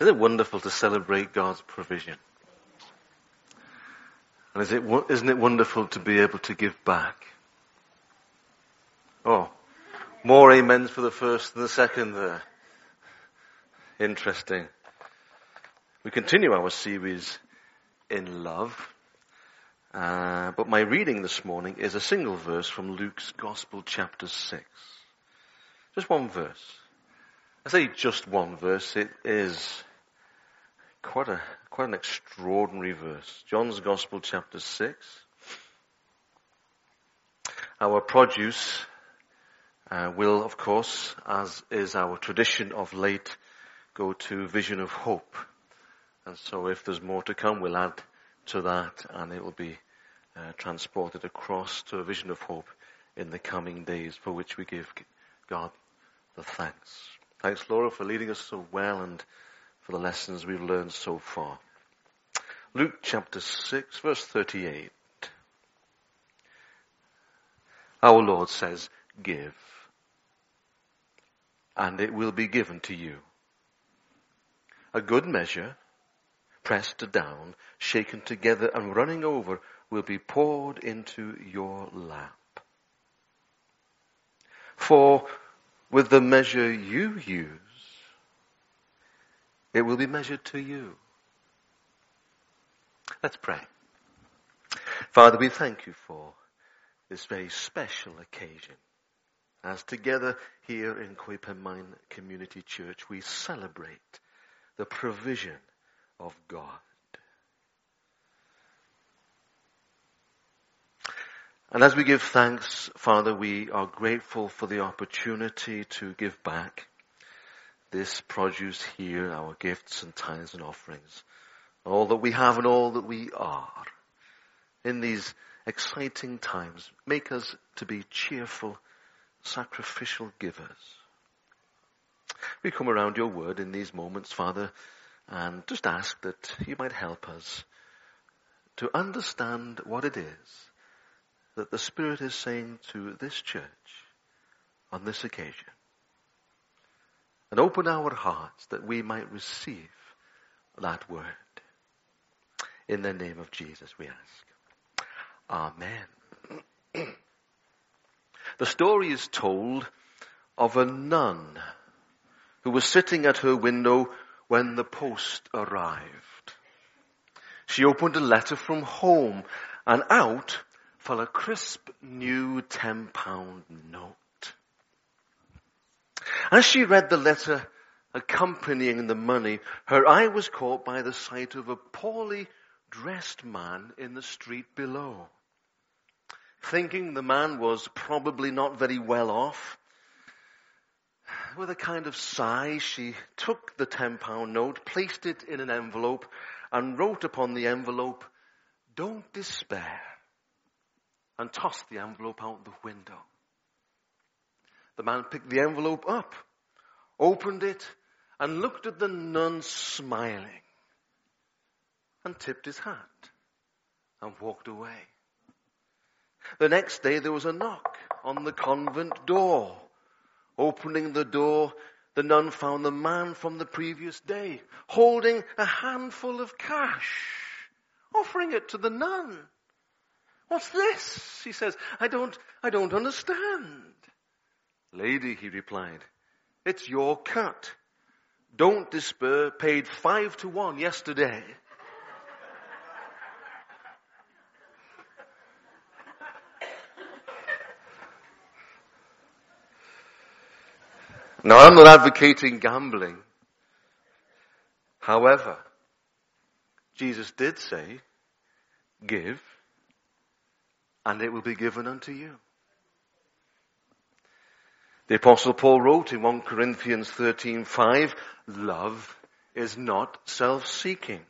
Isn't it wonderful to celebrate God's provision? And is it, isn't it wonderful to be able to give back? Oh, more amens for the first than the second there. Interesting. We continue our series in love. Uh, but my reading this morning is a single verse from Luke's Gospel chapter 6. Just one verse. I say just one verse. It is quite a, quite an extraordinary verse. John's Gospel chapter 6. Our produce uh, will, of course, as is our tradition of late, go to Vision of Hope. And so if there's more to come, we'll add to that and it will be uh, transported across to a Vision of Hope in the coming days for which we give God the thanks. Thanks, Laura, for leading us so well and for the lessons we've learned so far. Luke chapter 6 verse 38. Our Lord says, give, and it will be given to you. A good measure, pressed down, shaken together and running over will be poured into your lap. For with the measure you use, it will be measured to you. Let's pray. Father, we thank you for this very special occasion. As together here in Coedpenmaen Community Church, we celebrate the provision of God. And as we give thanks, Father, we are grateful for the opportunity to give back this produce here, our gifts and tithes and offerings, all that we have and all that we are. In these exciting times, make us to be cheerful, sacrificial givers. We come around your word in these moments, Father, and just ask that you might help us to understand what it is that the Spirit is saying to this church on this occasion and open our hearts that we might receive that word. In the name of Jesus we ask. Amen. the story is told of a nun who was sitting at her window when the post arrived. She opened a letter from home and out fell a crisp new ten pound note. As she read the letter accompanying the money, her eye was caught by the sight of a poorly dressed man in the street below. Thinking the man was probably not very well off, with a kind of sigh, she took the ten pound note, placed it in an envelope, and wrote upon the envelope, don't despair, and tossed the envelope out the window. The man picked the envelope up, opened it, and looked at the nun smiling, and tipped his hat, and walked away. The next day there was a knock on the convent door. Opening the door, the nun found the man from the previous day, holding a handful of cash, offering it to the nun. What's this? She says, I don't, I don't understand. Lady, he replied, it's your cut. Don't despair, paid five to one yesterday. Now I'm not advocating gambling. However, Jesus did say, give and it will be given unto you. The apostle Paul wrote in 1 Corinthians 13:5, love is not self-seeking.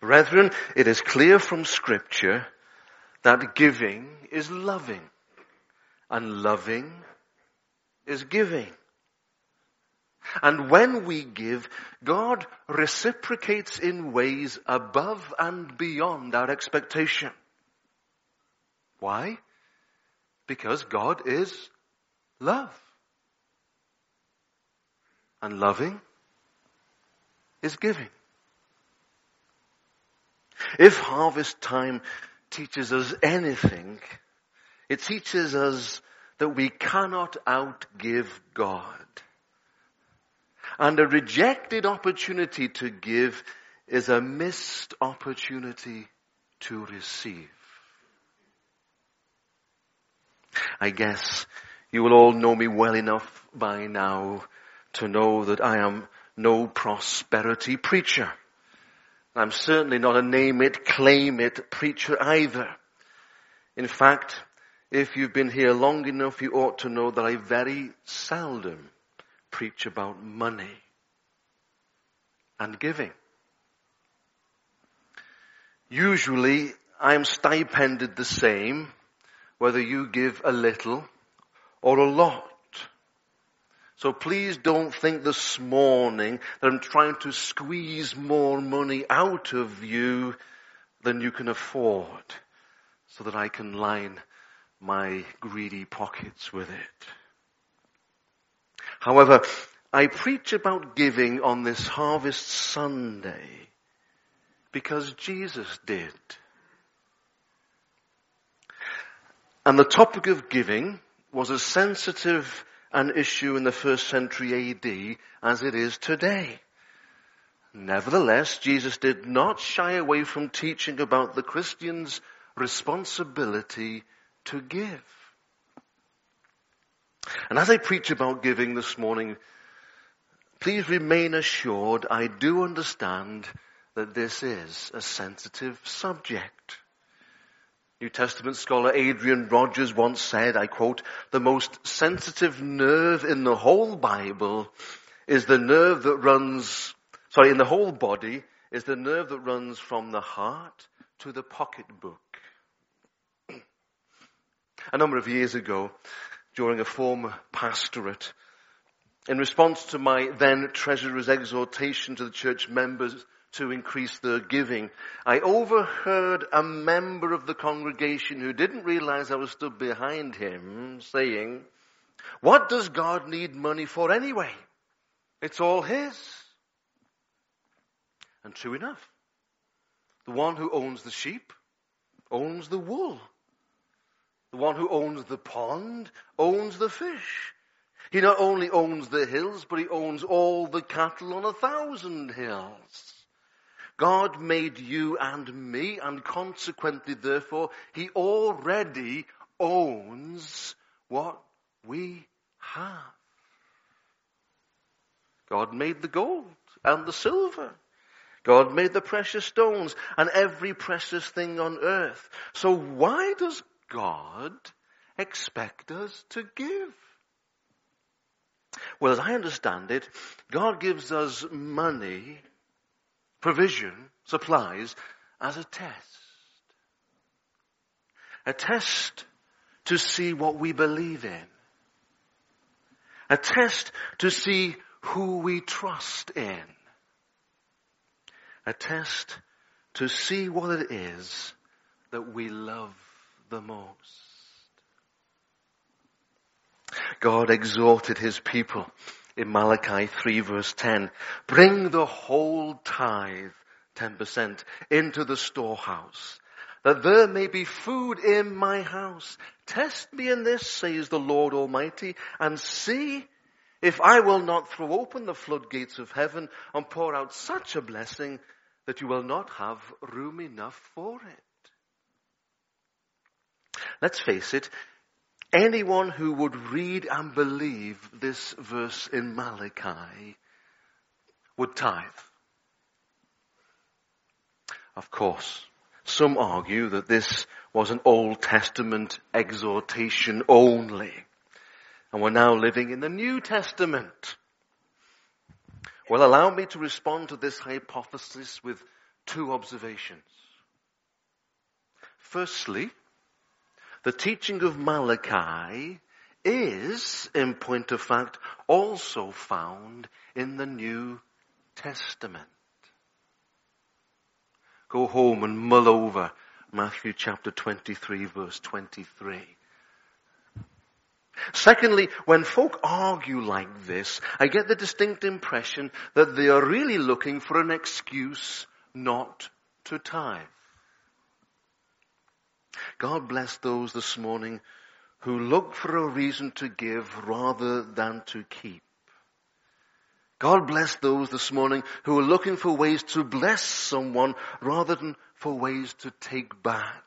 Brethren, it is clear from scripture that giving is loving and loving is giving. And when we give, God reciprocates in ways above and beyond our expectation. Why? Because God is love. And loving is giving. If harvest time teaches us anything, it teaches us that we cannot outgive God. And a rejected opportunity to give is a missed opportunity to receive. I guess you will all know me well enough by now to know that I am no prosperity preacher. I'm certainly not a name it, claim it preacher either. In fact, if you've been here long enough, you ought to know that I very seldom preach about money and giving. Usually, I'm stipended the same, whether you give a little or a lot. So please don't think this morning that I'm trying to squeeze more money out of you than you can afford so that I can line my greedy pockets with it. However, I preach about giving on this harvest Sunday because Jesus did. And the topic of giving was as sensitive an issue in the first century AD as it is today. Nevertheless, Jesus did not shy away from teaching about the Christian's responsibility to give. And as I preach about giving this morning, please remain assured I do understand that this is a sensitive subject. New Testament scholar Adrian Rogers once said, I quote, the most sensitive nerve in the whole Bible is the nerve that runs, sorry, in the whole body is the nerve that runs from the heart to the pocketbook. a number of years ago, during a former pastorate, in response to my then treasurer's exhortation to the church members to increase their giving. I overheard a member of the congregation who didn't realize I was stood behind him saying, what does God need money for anyway? It's all His. And true enough, the one who owns the sheep owns the wool. The one who owns the pond owns the fish. He not only owns the hills, but he owns all the cattle on a thousand hills. God made you and me, and consequently, therefore, He already owns what we have. God made the gold and the silver. God made the precious stones and every precious thing on earth. So why does God expect us to give? Well, as I understand it, God gives us money provision, supplies, as a test. A test to see what we believe in. A test to see who we trust in. A test to see what it is that we love the most. God exhorted his people in Malachi 3 verse 10. Bring the whole tithe, 10%, into the storehouse, that there may be food in my house. Test me in this, says the Lord Almighty, and see if I will not throw open the floodgates of heaven and pour out such a blessing that you will not have room enough for it. Let's face it, anyone who would read and believe this verse in Malachi would tithe. Of course, some argue that this was an Old Testament exhortation only. And we're now living in the New Testament. Well, allow me to respond to this hypothesis with two observations. Firstly, the teaching of Malachi is, in point of fact, also found in the New Testament. Go home and mull over Matthew chapter 23 verse 23. Secondly, when folk argue like this, I get the distinct impression that they are really looking for an excuse not to tithe. God bless those this morning who look for a reason to give rather than to keep. God bless those this morning who are looking for ways to bless someone rather than for ways to take back.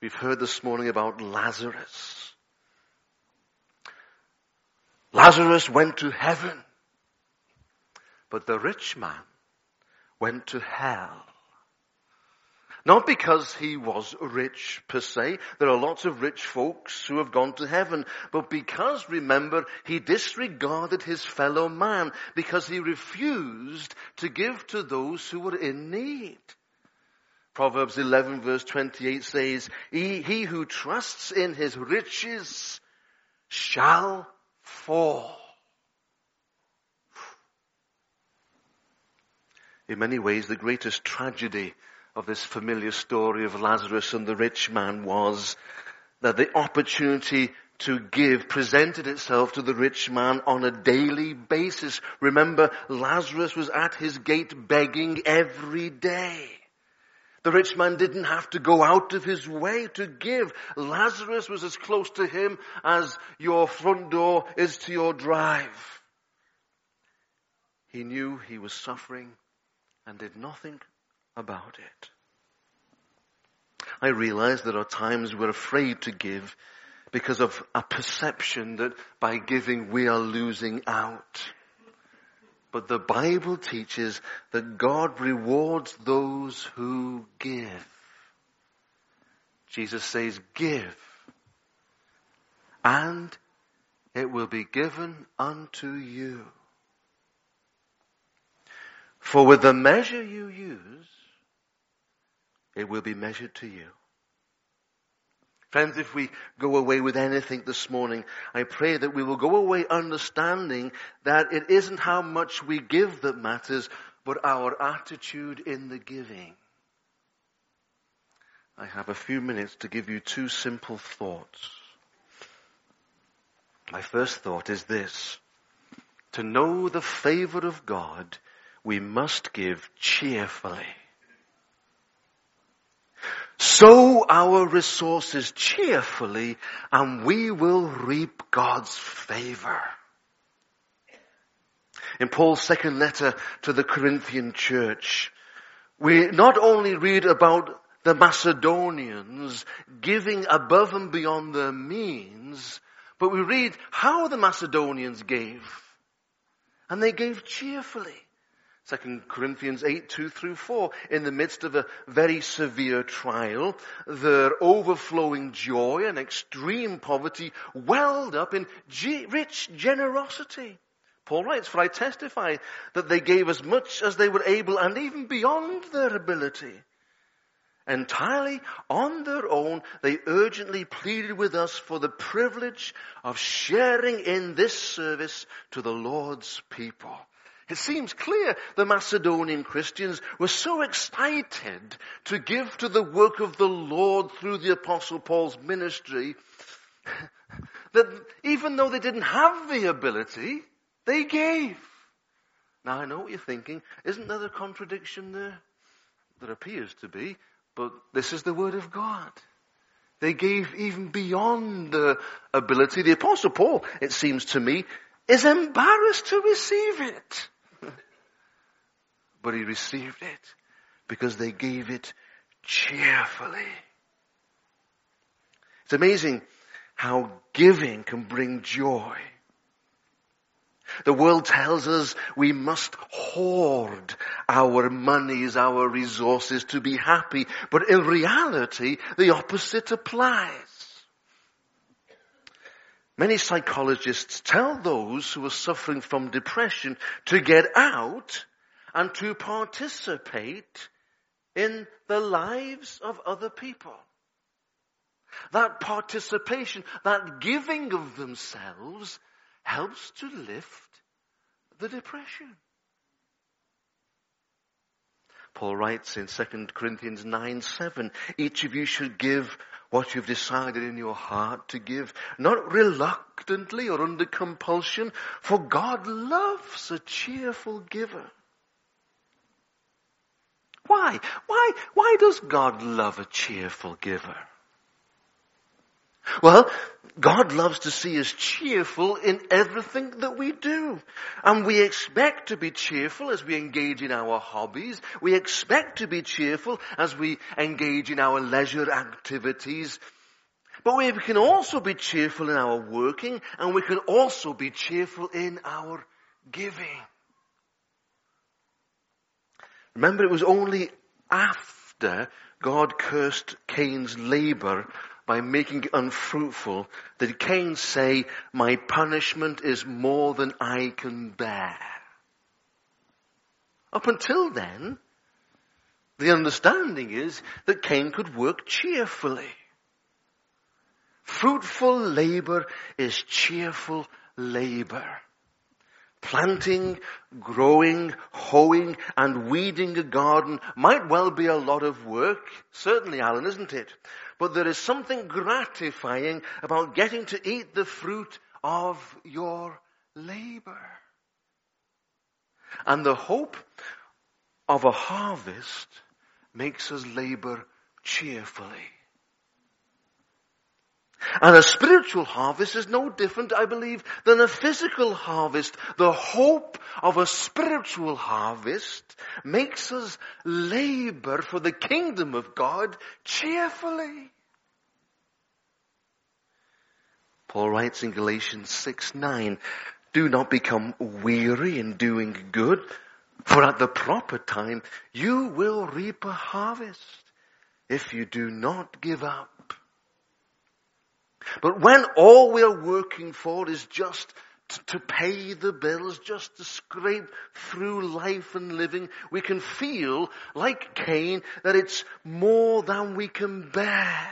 We've heard this morning about Lazarus. Lazarus went to heaven, but the rich man went to hell. Not because he was rich per se. There are lots of rich folks who have gone to heaven. But because, remember, he disregarded his fellow man because he refused to give to those who were in need. Proverbs 11 verse 28 says, he, he who trusts in his riches shall fall. In many ways, the greatest tragedy of this familiar story of Lazarus and the rich man was that the opportunity to give presented itself to the rich man on a daily basis. Remember, Lazarus was at his gate begging every day. The rich man didn't have to go out of his way to give. Lazarus was as close to him as your front door is to your drive. He knew he was suffering and did nothing about it. I realize there are times we're afraid to give because of a perception that by giving we are losing out. But the Bible teaches that God rewards those who give. Jesus says, give, and it will be given unto you. For with the measure you use, it will be measured to you. Friends, if we go away with anything this morning, I pray that we will go away understanding that it isn't how much we give that matters, but our attitude in the giving. I have a few minutes to give you two simple thoughts. My first thought is this. To know the favor of God, we must give cheerfully. Sow our resources cheerfully and we will reap God's favor. In Paul's second letter to the Corinthian church, we not only read about the Macedonians giving above and beyond their means, but we read how the Macedonians gave. And they gave cheerfully. 2 Corinthians 8, 2 through 4. In the midst of a very severe trial, their overflowing joy and extreme poverty welled up in rich generosity. Paul writes, for I testify that they gave as much as they were able and even beyond their ability. Entirely on their own, they urgently pleaded with us for the privilege of sharing in this service to the Lord's people. It seems clear the Macedonian Christians were so excited to give to the work of the Lord through the apostle Paul's ministry that even though they didn't have the ability, they gave. Now I know what you're thinking. Isn't there a contradiction there? There appears to be, but this is the word of God. They gave even beyond the ability. The apostle Paul, it seems to me, is embarrassed to receive it but he received it because they gave it cheerfully. It's amazing how giving can bring joy. The world tells us we must hoard our monies, our resources to be happy, but in reality, the opposite applies. Many psychologists tell those who are suffering from depression to get out and to participate in the lives of other people. That participation, that giving of themselves helps to lift the depression. Paul writes in 2 Corinthians 9, 7, each of you should give what you've decided in your heart to give, not reluctantly or under compulsion, for God loves a cheerful giver. Why? Why, why does God love a cheerful giver? Well, God loves to see us cheerful in everything that we do. And we expect to be cheerful as we engage in our hobbies. We expect to be cheerful as we engage in our leisure activities. But we can also be cheerful in our working and we can also be cheerful in our giving. Remember, it was only after God cursed Cain's labor by making it unfruitful did Cain say, my punishment is more than I can bear. Up until then, the understanding is that Cain could work cheerfully. Fruitful labor is cheerful labor. Planting, growing, hoeing, and weeding a garden might well be a lot of work. Certainly, Alan, isn't it? but there is something gratifying about getting to eat the fruit of your labor. And the hope of a harvest makes us labor cheerfully. And a spiritual harvest is no different, I believe, than a physical harvest. The hope of a spiritual harvest makes us labor for the kingdom of God cheerfully. Paul writes in Galatians 6, 9, do not become weary in doing good, for at the proper time you will reap a harvest if you do not give up. But when all we're working for is just to pay the bills, just to scrape through life and living, we can feel, like Cain, that it's more than we can bear.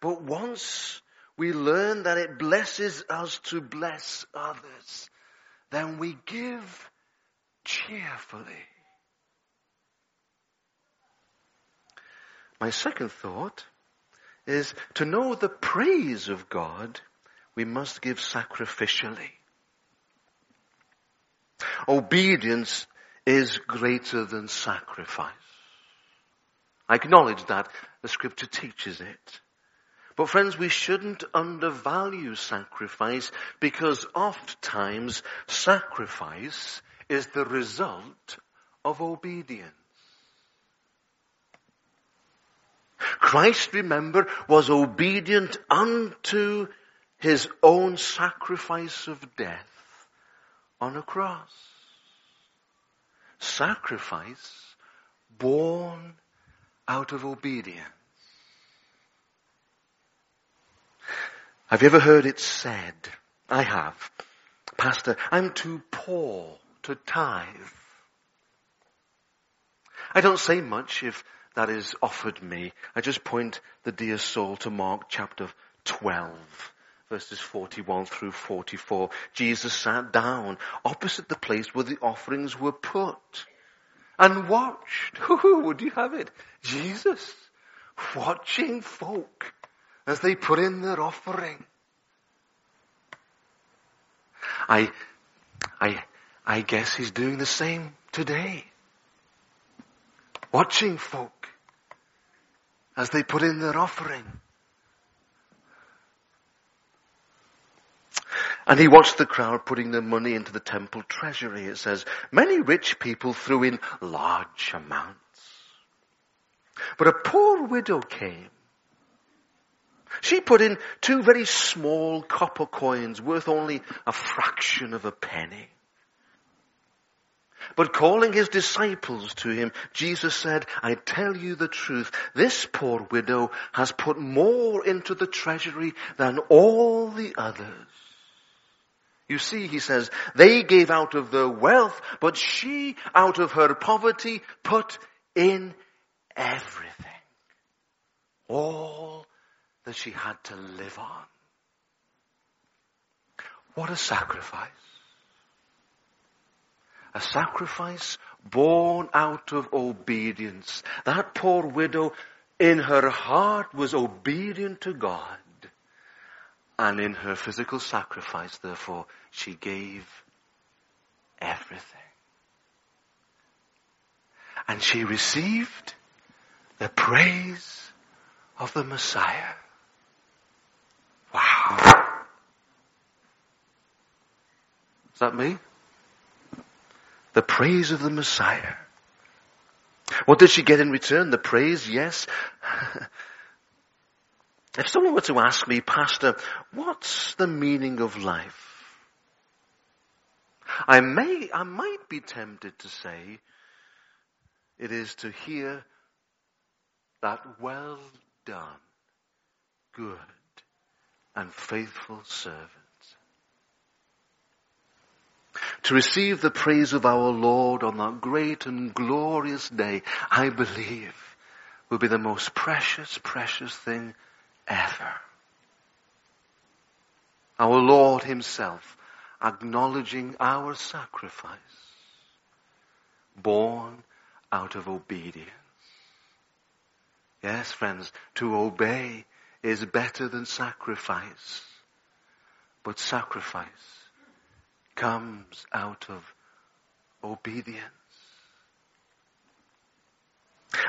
But once we learn that it blesses us to bless others, then we give cheerfully. My second thought is to know the praise of God, we must give sacrificially. Obedience is greater than sacrifice. I acknowledge that the scripture teaches it. But friends, we shouldn't undervalue sacrifice because oft times sacrifice is the result of obedience. Christ, remember, was obedient unto his own sacrifice of death on a cross. Sacrifice born out of obedience. Have you ever heard it said? I have. Pastor, I'm too poor to tithe. I don't say much if that is offered me. I just point the dear soul to Mark chapter 12 verses 41 through 44. Jesus sat down opposite the place where the offerings were put and watched. Who would you have it? Jesus watching folk as they put in their offering. I, I, I guess he's doing the same today. Watching folk as they put in their offering. And he watched the crowd putting their money into the temple treasury. It says, many rich people threw in large amounts. But a poor widow came. She put in two very small copper coins worth only a fraction of a penny. But calling his disciples to him, Jesus said, I tell you the truth, this poor widow has put more into the treasury than all the others. You see, he says, they gave out of their wealth, but she, out of her poverty, put in everything. All that she had to live on. What a sacrifice a sacrifice born out of obedience. That poor widow in her heart was obedient to God, and in her physical sacrifice, therefore, she gave everything. And she received the praise of the Messiah. Wow. Is that me? The praise of the Messiah. What did she get in return? The praise? Yes. if someone were to ask me, Pastor, what's the meaning of life? I may, I might be tempted to say it is to hear that well done, good and faithful servant. To receive the praise of our Lord on that great and glorious day, I believe will be the most precious, precious thing ever. Our Lord himself acknowledging our sacrifice, born out of obedience. Yes, friends, to obey is better than sacrifice. But sacrifice comes out of obedience.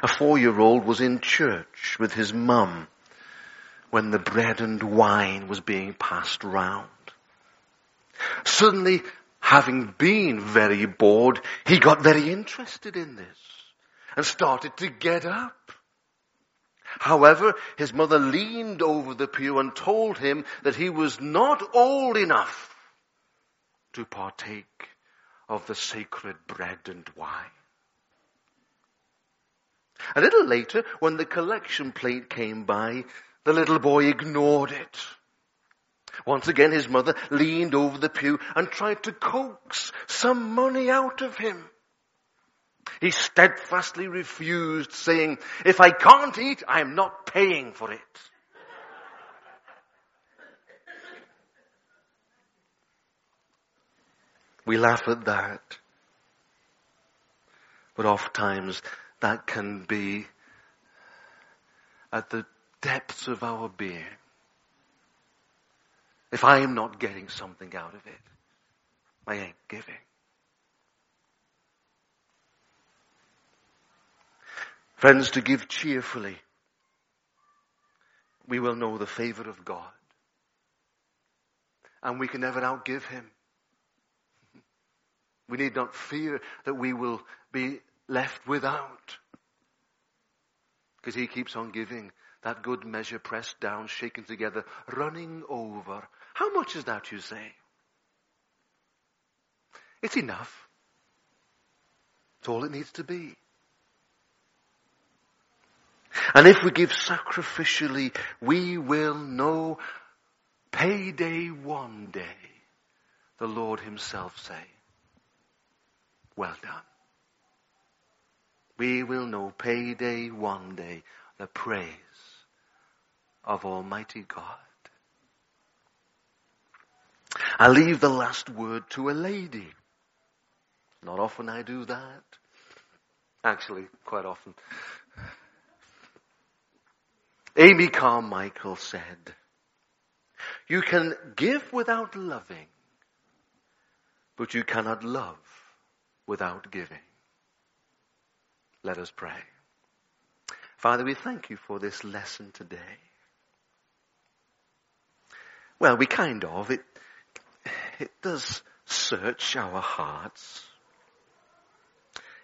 A four-year-old was in church with his mum when the bread and wine was being passed round. Suddenly, having been very bored, he got very interested in this and started to get up. However, his mother leaned over the pew and told him that he was not old enough to partake of the sacred bread and wine. A little later, when the collection plate came by, the little boy ignored it. Once again, his mother leaned over the pew and tried to coax some money out of him. He steadfastly refused, saying, if I can't eat, I am not paying for it. We laugh at that. But oft times that can be at the depths of our being. If I am not getting something out of it, I ain't giving. Friends, to give cheerfully, we will know the favor of God. And we can never outgive Him. We need not fear that we will be left without. Because He keeps on giving that good measure pressed down, shaken together, running over. How much is that, you say? It's enough. It's all it needs to be. And if we give sacrificially, we will know payday one day, the Lord himself say, well done. We will know payday one day, the praise of Almighty God. I leave the last word to a lady. Not often I do that. Actually, quite often. Amy Carmichael said, you can give without loving, but you cannot love without giving. Let us pray. Father, we thank you for this lesson today. Well, we kind of. It, it does search our hearts.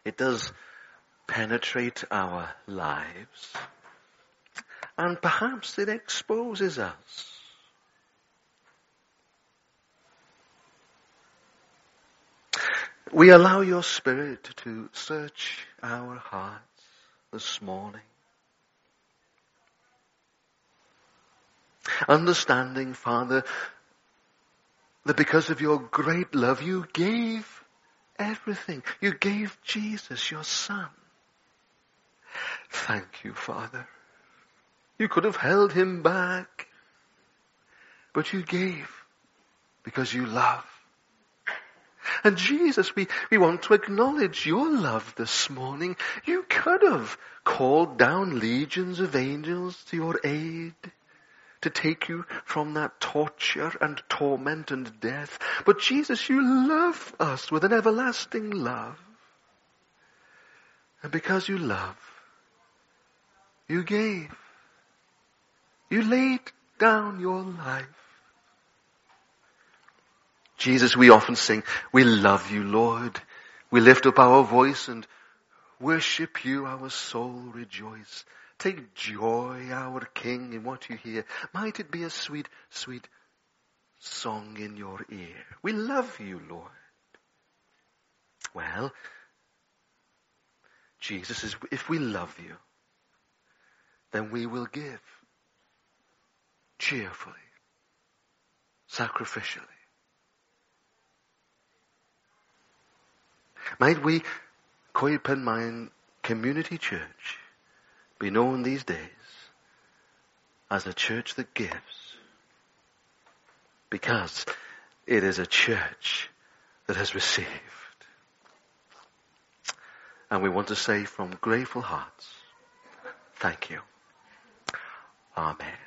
It does penetrate our lives and perhaps it exposes us. We allow your spirit to search our hearts this morning. Understanding, Father, that because of your great love, you gave everything. You gave Jesus, your son. Thank you, Father. You could have held him back. But you gave because you love. And Jesus, we, we want to acknowledge your love this morning. You could have called down legions of angels to your aid to take you from that torture and torment and death. But Jesus, you love us with an everlasting love. And because you love, you gave. You laid down your life. Jesus, we often sing, we love you, Lord. We lift up our voice and worship you, our soul rejoice. Take joy, our King, in what you hear. Might it be a sweet, sweet song in your ear. We love you, Lord. Well, Jesus is, if we love you, then we will give cheerfully, sacrificially. Might we, Coedpenmaen Community Church, be known these days as a church that gives because it is a church that has received. And we want to say from grateful hearts, thank you. Amen.